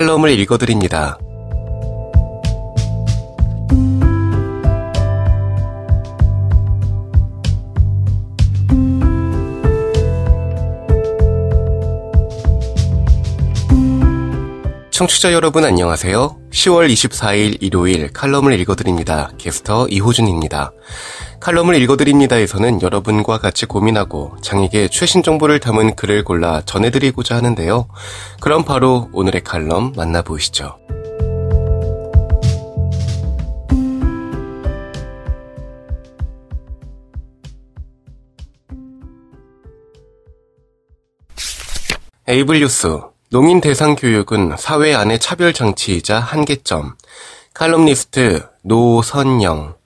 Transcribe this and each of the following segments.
칼럼을 읽어드립니다. 청취자 여러분 안녕하세요. 10월 24일 일요일 칼럼을 읽어드립니다. 게스터 이호준입니다. 칼럼을 읽어드립니다에서는 여러분과 같이 고민하고 장에게 최신 정보를 담은 글을 골라 전해드리고자 하는데요. 그럼 바로 오늘의 칼럼 만나보시죠. 에이블 뉴스 농인 대상 교육은 사회 안의 차별 장치이자 한계점. 칼럼니스트 노선영.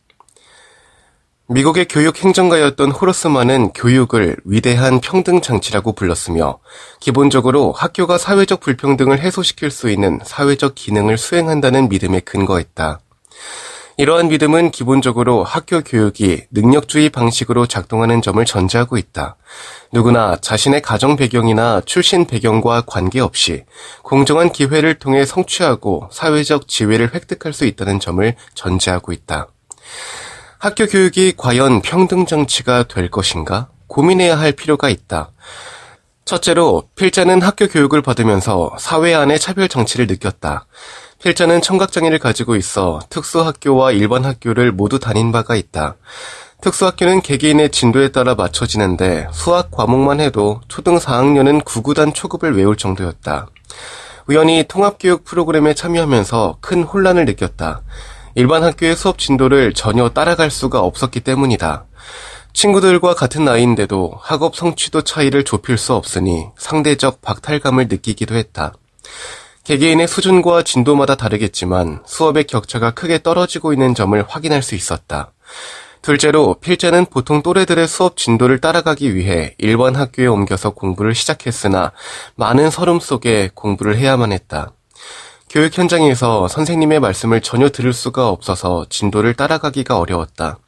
미국의 교육 행정가였던 호러스만은 교육을 위대한 평등 장치라고 불렀으며 기본적으로 학교가 사회적 불평등을 해소시킬 수 있는 사회적 기능을 수행한다는 믿음에 근거했다. 이러한 믿음은 기본적으로 학교 교육이 능력주의 방식으로 작동하는 점을 전제하고 있다. 누구나 자신의 가정 배경이나 출신 배경과 관계없이 공정한 기회를 통해 성취하고 사회적 지위를 획득할 수 있다는 점을 전제하고 있다. 학교 교육이 과연 평등 정치가 될 것인가 고민해야 할 필요가 있다. 첫째로 필자는 학교 교육을 받으면서 사회 안의 차별 정치를 느꼈다. 필자는 청각장애를 가지고 있어 특수학교와 일반 학교를 모두 다닌 바가 있다. 특수학교는 개개인의 진도에 따라 맞춰지는데 수학 과목만 해도 초등 4학년은 구구단 초급을 외울 정도였다. 우연히 통합교육 프로그램에 참여하면서 큰 혼란을 느꼈다. 일반 학교의 수업 진도를 전혀 따라갈 수가 없었기 때문이다. 친구들과 같은 나이인데도 학업 성취도 차이를 좁힐 수 없으니 상대적 박탈감을 느끼기도 했다. 개개인의 수준과 진도마다 다르겠지만 수업의 격차가 크게 떨어지고 있는 점을 확인할 수 있었다. 둘째로 필자는 보통 또래들의 수업 진도를 따라가기 위해 일반 학교에 옮겨서 공부를 시작했으나 많은 서름 속에 공부를 해야만 했다. 교육 현장에서 선생님의 말씀을 전혀 들을 수가 없어서 진도를 따라가기가 어려웠다.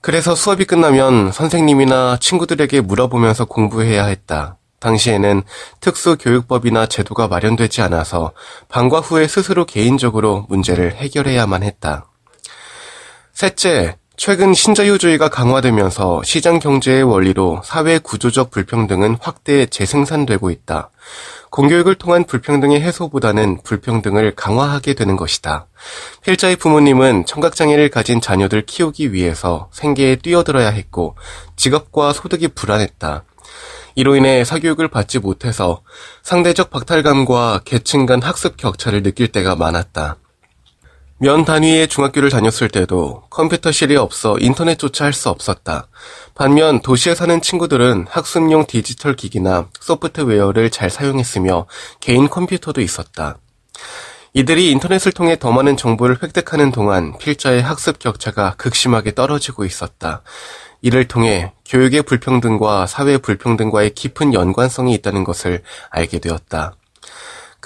그래서 수업이 끝나면 선생님이나 친구들에게 물어보면서 공부해야 했다. 당시에는 특수교육법이나 제도가 마련되지 않아서 방과 후에 스스로 개인적으로 문제를 해결해야만 했다. 셋째, 최근 신자유주의가 강화되면서 시장 경제의 원리로 사회 구조적 불평등은 확대 재생산되고 있다. 공교육을 통한 불평등의 해소보다는 불평등을 강화하게 되는 것이다. 필자의 부모님은 청각장애를 가진 자녀들 키우기 위해서 생계에 뛰어들어야 했고 직업과 소득이 불안했다. 이로 인해 사교육을 받지 못해서 상대적 박탈감과 계층 간 학습 격차를 느낄 때가 많았다. 면 단위의 중학교를 다녔을 때도 컴퓨터실이 없어 인터넷조차 할 수 없었다. 반면 도시에 사는 친구들은 학습용 디지털 기기나 소프트웨어를 잘 사용했으며 개인 컴퓨터도 있었다. 이들이 인터넷을 통해 더 많은 정보를 획득하는 동안 필자의 학습 격차가 극심하게 떨어지고 있었다. 이를 통해 교육의 불평등과 사회 불평등과의 깊은 연관성이 있다는 것을 알게 되었다.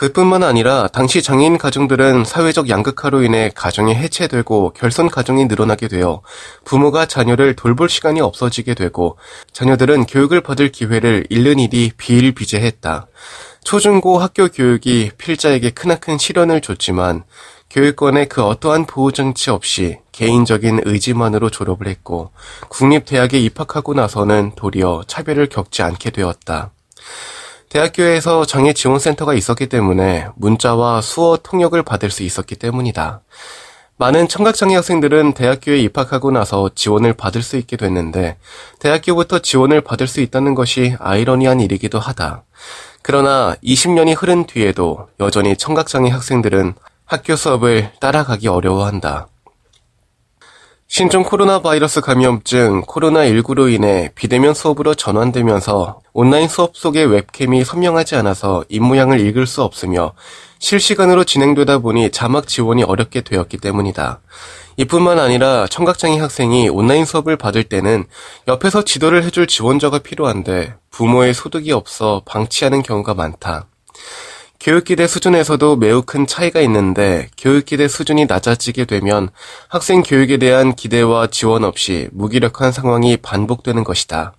그뿐만 아니라 당시 장애인 가정들은 사회적 양극화로 인해 가정이 해체되고 결손 가정이 늘어나게 되어 부모가 자녀를 돌볼 시간이 없어지게 되고 자녀들은 교육을 받을 기회를 잃는 일이 비일비재했다. 초중고 학교 교육이 필자에게 크나큰 시련을 줬지만 교육권의 그 어떠한 보호장치 없이 개인적인 의지만으로 졸업을 했고 국립대학에 입학하고 나서는 도리어 차별을 겪지 않게 되었다. 대학교에서 장애 지원센터가 있었기 때문에 문자와 수어 통역을 받을 수 있었기 때문이다. 많은 청각장애 학생들은 대학교에 입학하고 나서 지원을 받을 수 있게 됐는데 대학교부터 지원을 받을 수 있다는 것이 아이러니한 일이기도 하다. 그러나 20년이 흐른 뒤에도 여전히 청각장애 학생들은 학교 수업을 따라가기 어려워한다. 신종 코로나 바이러스 감염증 코로나19로 인해 비대면 수업으로 전환되면서 온라인 수업 속의 웹캠이 선명하지 않아서 입모양을 읽을 수 없으며 실시간으로 진행되다 보니 자막 지원이 어렵게 되었기 때문이다. 이뿐만 아니라 청각장애 학생이 온라인 수업을 받을 때는 옆에서 지도를 해줄 지원자가 필요한데 부모의 소득이 없어 방치하는 경우가 많다. 교육기대 수준에서도 매우 큰 차이가 있는데 교육기대 수준이 낮아지게 되면 학생 교육에 대한 기대와 지원 없이 무기력한 상황이 반복되는 것이다.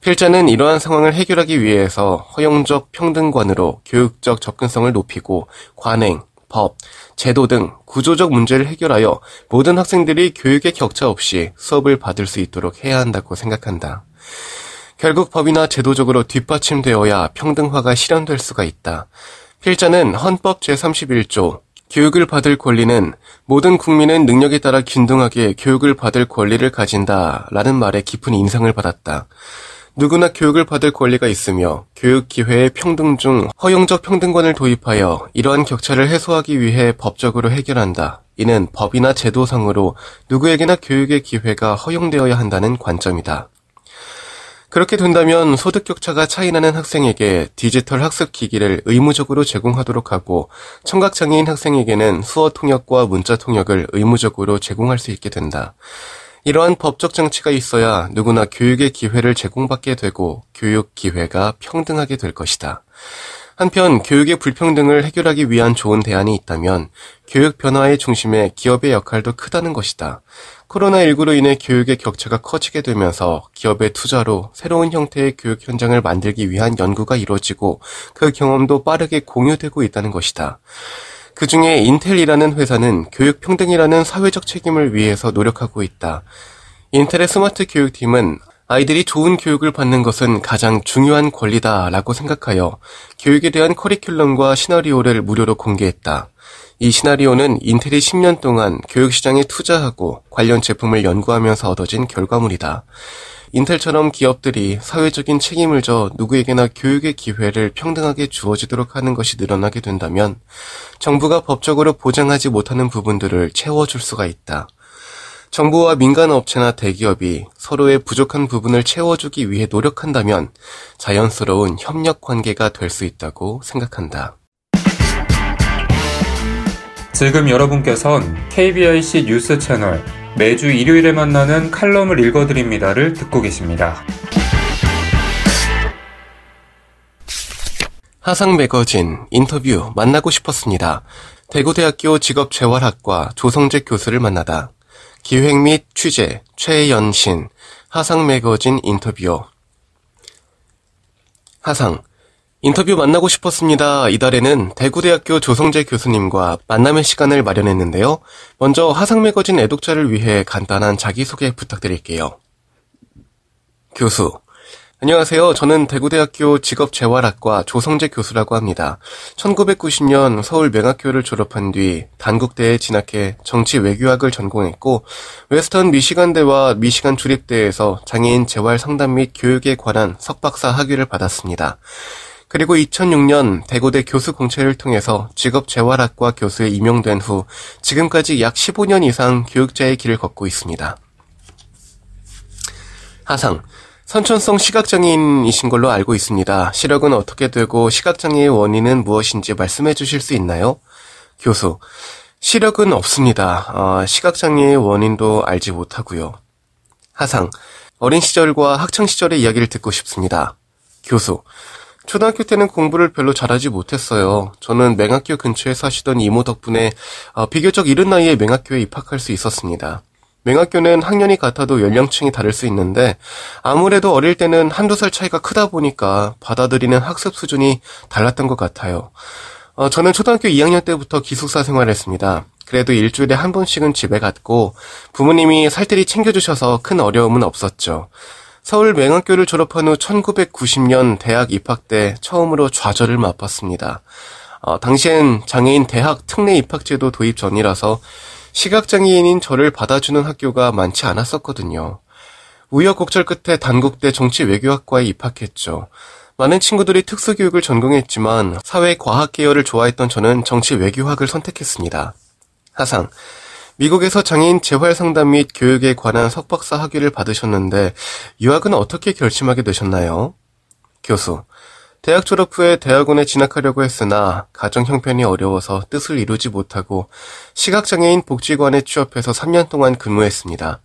필자는 이러한 상황을 해결하기 위해서 허용적 평등관으로 교육적 접근성을 높이고 관행, 법, 제도 등 구조적 문제를 해결하여 모든 학생들이 교육의 격차 없이 수업을 받을 수 있도록 해야 한다고 생각한다. 결국 법이나 제도적으로 뒷받침되어야 평등화가 실현될 수가 있다. 필자는 헌법 제31조 교육을 받을 권리는 모든 국민은 능력에 따라 균등하게 교육을 받을 권리를 가진다 라는 말에 깊은 인상을 받았다. 누구나 교육을 받을 권리가 있으며 교육 기회의 평등 중 허용적 평등관을 도입하여 이러한 격차를 해소하기 위해 법적으로 해결한다. 이는 법이나 제도상으로 누구에게나 교육의 기회가 허용되어야 한다는 관점이다. 그렇게 된다면 소득 격차가 차이나는 학생에게 디지털 학습 기기를 의무적으로 제공하도록 하고 청각장애인 학생에게는 수어 통역과 문자 통역을 의무적으로 제공할 수 있게 된다. 이러한 법적 장치가 있어야 누구나 교육의 기회를 제공받게 되고 교육 기회가 평등하게 될 것이다. 한편 교육의 불평등을 해결하기 위한 좋은 대안이 있다면 교육 변화의 중심에 기업의 역할도 크다는 것이다. 코로나19로 인해 교육의 격차가 커지게 되면서 기업의 투자로 새로운 형태의 교육 현장을 만들기 위한 연구가 이루어지고 그 경험도 빠르게 공유되고 있다는 것이다. 그 중에 인텔이라는 회사는 교육 평등이라는 사회적 책임을 위해서 노력하고 있다. 인텔의 스마트 교육팀은 아이들이 좋은 교육을 받는 것은 가장 중요한 권리다라고 생각하여 교육에 대한 커리큘럼과 시나리오를 무료로 공개했다. 이 시나리오는 인텔이 10년 동안 교육시장에 투자하고 관련 제품을 연구하면서 얻어진 결과물이다. 인텔처럼 기업들이 사회적인 책임을 져 누구에게나 교육의 기회를 평등하게 주어지도록 하는 것이 늘어나게 된다면 정부가 법적으로 보장하지 못하는 부분들을 채워줄 수가 있다. 정부와 민간 업체나 대기업이 서로의 부족한 부분을 채워주기 위해 노력한다면 자연스러운 협력 관계가 될 수 있다고 생각한다. 지금 여러분께선 KBIC 뉴스 채널 매주 일요일에 만나는 칼럼을 읽어드립니다를 듣고 계십니다. 하상 매거진 인터뷰 만나고 싶었습니다. 대구대학교 직업재활학과 조성재 교수를 만나다. 기획 및 취재 최연신 하상 매거진 인터뷰 하상 인터뷰 만나고 싶었습니다. 이달에는 대구대학교 조성재 교수님과 만남의 시간을 마련했는데요. 먼저 화상매거진 애독자를 위해 간단한 자기소개 부탁드릴게요. 교수. 안녕하세요. 저는 대구대학교 직업재활학과 조성재 교수라고 합니다. 1990년 서울 맹학교를 졸업한 뒤 단국대에 진학해 정치 외교학을 전공했고 웨스턴 미시간대와 미시간 주립대에서 장애인 재활 상담 및 교육에 관한 석박사 학위를 받았습니다. 그리고 2006년 대구대 교수 공채를 통해서 직업재활학과 교수에 임용된 후 지금까지 약 15년 이상 교육자의 길을 걷고 있습니다. 하상. 선천성 시각장애인이신 걸로 알고 있습니다. 시력은 어떻게 되고 시각장애의 원인은 무엇인지 말씀해 주실 수 있나요? 교수. 시력은 없습니다. 어, 시각장애의 원인도 알지 못하고요. 하상. 어린 시절과 학창 시절의 이야기를 듣고 싶습니다. 교수. 초등학교 때는 공부를 별로 잘하지 못했어요. 저는 맹학교 근처에 사시던 이모 덕분에 어, 비교적 이른 나이에 맹학교에 입학할 수 있었습니다. 맹학교는 학년이 같아도 연령층이 다를 수 있는데 아무래도 어릴 때는 한두 살 차이가 크다 보니까 받아들이는 학습 수준이 달랐던 것 같아요. 어, 저는 초등학교 2학년 때부터 기숙사 생활을 했습니다. 그래도 일주일에 한 번씩은 집에 갔고 부모님이 살뜰히 챙겨주셔서 큰 어려움은 없었죠. 서울 맹학교를 졸업한 후 1990년 대학 입학 때 처음으로 좌절을 맛봤습니다. 어, 당시엔 장애인 대학 특례 입학제도 도입 전이라서 시각장애인인 저를 받아주는 학교가 많지 않았었거든요. 우여곡절 끝에 단국대 정치외교학과에 입학했죠. 많은 친구들이 특수교육을 전공했지만 사회과학 계열을 좋아했던 저는 정치외교학을 선택했습니다. 하상, 미국에서 장애인 재활 상담 및 교육에 관한 석박사 학위를 받으셨는데 유학은 어떻게 결심하게 되셨나요? 교수. 대학 졸업 후에 대학원에 진학하려고 했으나 가정 형편이 어려워서 뜻을 이루지 못하고 시각장애인 복지관에 취업해서 3년 동안 근무했습니다.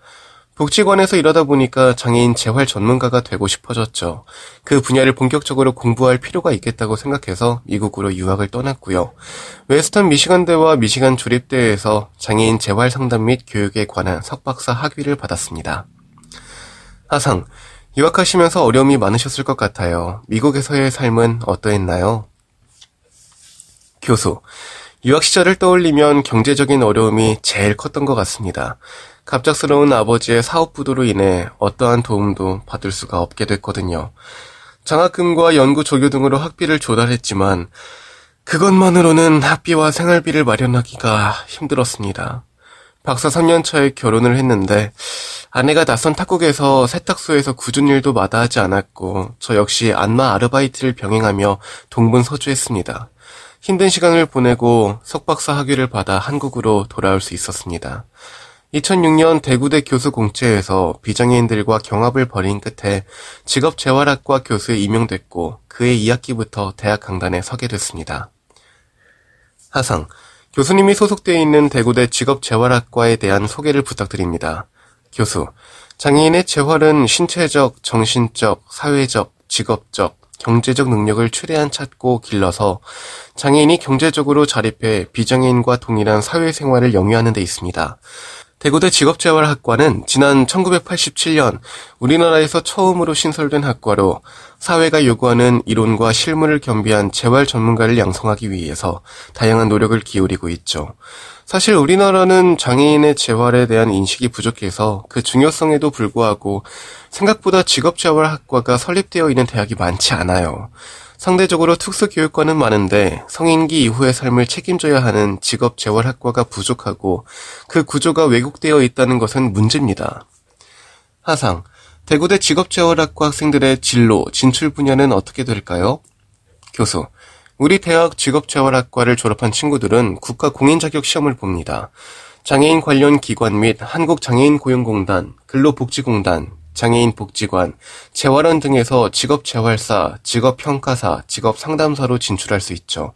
복지관에서 일하다 보니까 장애인 재활 전문가가 되고 싶어졌죠. 그 분야를 본격적으로 공부할 필요가 있겠다고 생각해서 미국으로 유학을 떠났고요. 웨스턴 미시간대와 미시간 조립대에서 장애인 재활 상담 및 교육에 관한 석박사 학위를 받았습니다. 하상, 유학하시면서 어려움이 많으셨을 것 같아요. 미국에서의 삶은 어떠했나요? 교수. 유학 시절을 떠올리면 경제적인 어려움이 제일 컸던 것 같습니다. 갑작스러운 아버지의 사업 부도로 인해 어떠한 도움도 받을 수가 없게 됐거든요. 장학금과 연구 조교 등으로 학비를 조달했지만 그것만으로는 학비와 생활비를 마련하기가 힘들었습니다. 박사 3년 차에 결혼을 했는데 아내가 낯선 타국에서 세탁소에서 굳은 일도 마다하지 않았고 저 역시 안마 아르바이트를 병행하며 동분서주했습니다. 힘든 시간을 보내고 석박사 학위를 받아 한국으로 돌아올 수 있었습니다. 2006년 대구대 교수 공채에서 비장애인들과 경합을 벌인 끝에 직업 재활학과 교수에 임용됐고 그해 2학기부터 대학 강단에 서게 됐습니다. 하상, 교수님이 소속되어 있는 대구대 직업재활학과에 대한 소개를 부탁드립니다. 교수, 장애인의 재활은 신체적, 정신적, 사회적, 직업적, 경제적 능력을 최대한 찾고 길러서 장애인이 경제적으로 자립해 비장애인과 동일한 사회생활을 영위하는 데 있습니다. 대구대 직업재활학과는 지난 1987년 우리나라에서 처음으로 신설된 학과로 사회가 요구하는 이론과 실무를 겸비한 재활 전문가를 양성하기 위해서 다양한 노력을 기울이고 있죠. 사실 우리나라는 장애인의 재활에 대한 인식이 부족해서 그 중요성에도 불구하고 생각보다 직업재활학과가 설립되어 있는 대학이 많지 않아요. 상대적으로 특수교육과는 많은데 성인기 이후의 삶을 책임져야 하는 직업 재활학과가 부족하고 그 구조가 왜곡되어 있다는 것은 문제입니다. 하상, 대구대 직업재활학과 학생들의 진로, 진출 분야는 어떻게 될까요? 교수, 우리 대학 직업재활학과를 졸업한 친구들은 국가 공인 자격 시험을 봅니다. 장애인 관련 기관 및 한국장애인고용공단, 근로복지공단, 장애인 복지관, 재활원 등에서 직업 재활사, 직업 평가사, 직업 상담사로 진출할 수 있죠.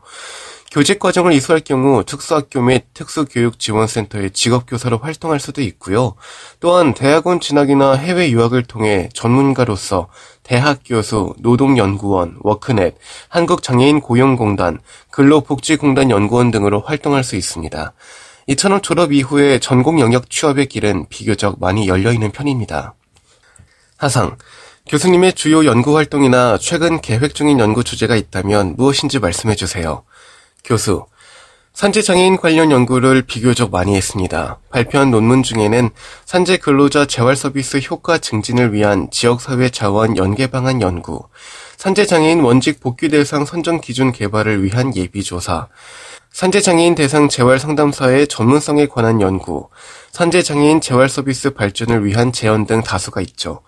교직 과정을 이수할 경우 특수학교 및 특수교육지원센터의 직업교사로 활동할 수도 있고요. 또한 대학원 진학이나 해외 유학을 통해 전문가로서 대학 교수, 노동연구원, 워크넷, 한국장애인 고용공단, 근로복지공단 연구원 등으로 활동할 수 있습니다. 이처럼 졸업 이후에 전공 영역 취업의 길은 비교적 많이 열려 있는 편입니다. 하상, 교수님의 주요 연구 활동이나 최근 계획 중인 연구 주제가 있다면 무엇인지 말씀해 주세요. 교수, 산재 장애인 관련 연구를 비교적 많이 했습니다. 발표한 논문 중에는 산재 근로자 재활 서비스 효과 증진을 위한 지역사회 자원 연계 방안 연구, 산재 장애인 원직 복귀 대상 선정 기준 개발을 위한 예비 조사, 산재장애인 대상 재활 상담사의 전문성에 관한 연구, 산재장애인 재활 서비스 발전을 위한 제언 등 다수가 있죠.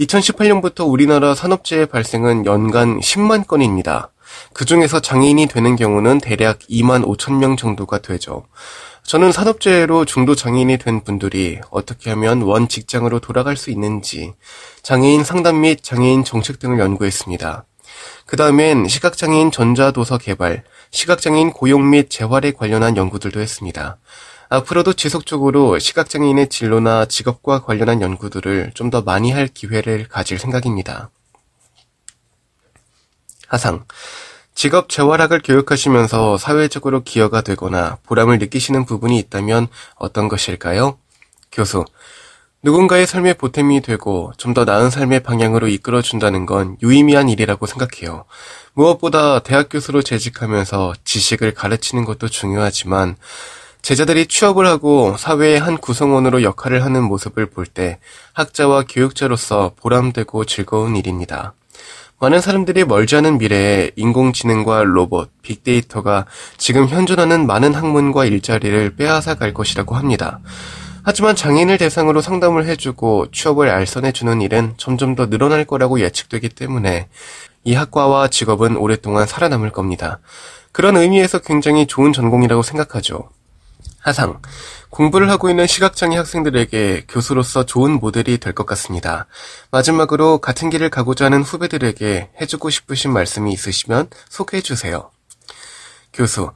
2018년부터 우리나라 산업재해 발생은 연간 10만 건입니다. 그 중에서 장애인이 되는 경우는 대략 2만 5천 명 정도가 되죠. 저는 산업재해로 중도 장애인이 된 분들이 어떻게 하면 원 직장으로 돌아갈 수 있는지 장애인 상담 및 장애인 정책 등을 연구했습니다. 그 다음엔 시각장애인 전자도서 개발, 시각장애인 고용 및 재활에 관련한 연구들도 했습니다. 앞으로도 지속적으로 시각장애인의 진로나 직업과 관련한 연구들을 좀 더 많이 할 기회를 가질 생각입니다. 하상. 직업 재활학을 교육하시면서 사회적으로 기여가 되거나 보람을 느끼시는 부분이 있다면 어떤 것일까요? 교수. 누군가의 삶의 보탬이 되고 좀 더 나은 삶의 방향으로 이끌어준다는 건 유의미한 일이라고 생각해요. 무엇보다 대학 교수로 재직하면서 지식을 가르치는 것도 중요하지만 제자들이 취업을 하고 사회의 한 구성원으로 역할을 하는 모습을 볼 때 학자와 교육자로서 보람되고 즐거운 일입니다. 많은 사람들이 멀지 않은 미래에 인공지능과 로봇, 빅데이터가 지금 현존하는 많은 학문과 일자리를 빼앗아 갈 것이라고 합니다. 하지만 장애인을 대상으로 상담을 해주고 취업을 알선해주는 일은 점점 더 늘어날 거라고 예측되기 때문에 이 학과와 직업은 오랫동안 살아남을 겁니다. 그런 의미에서 굉장히 좋은 전공이라고 생각하죠. 하상. 공부를 하고 있는 시각장애 학생들에게 교수로서 좋은 모델이 될 것 같습니다. 마지막으로 같은 길을 가고자 하는 후배들에게 해주고 싶으신 말씀이 있으시면 소개해 주세요. 교수.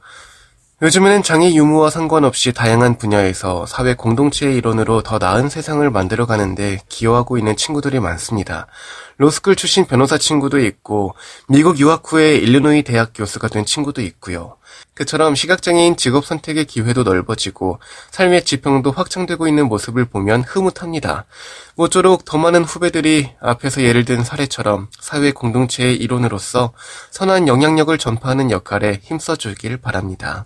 요즘에는 장애 유무와 상관없이 다양한 분야에서 사회 공동체의 일원으로 더 나은 세상을 만들어 가는데 기여하고 있는 친구들이 많습니다. 로스쿨 출신 변호사 친구도 있고 미국 유학 후에 일리노이 대학 교수가 된 친구도 있고요. 그처럼 시각장애인 직업 선택의 기회도 넓어지고 삶의 지평도 확장되고 있는 모습을 보면 흐뭇합니다. 모쪼록 더 많은 후배들이 앞에서 예를 든 사례처럼 사회 공동체의 일원으로서 선한 영향력을 전파하는 역할에 힘써 주길 바랍니다.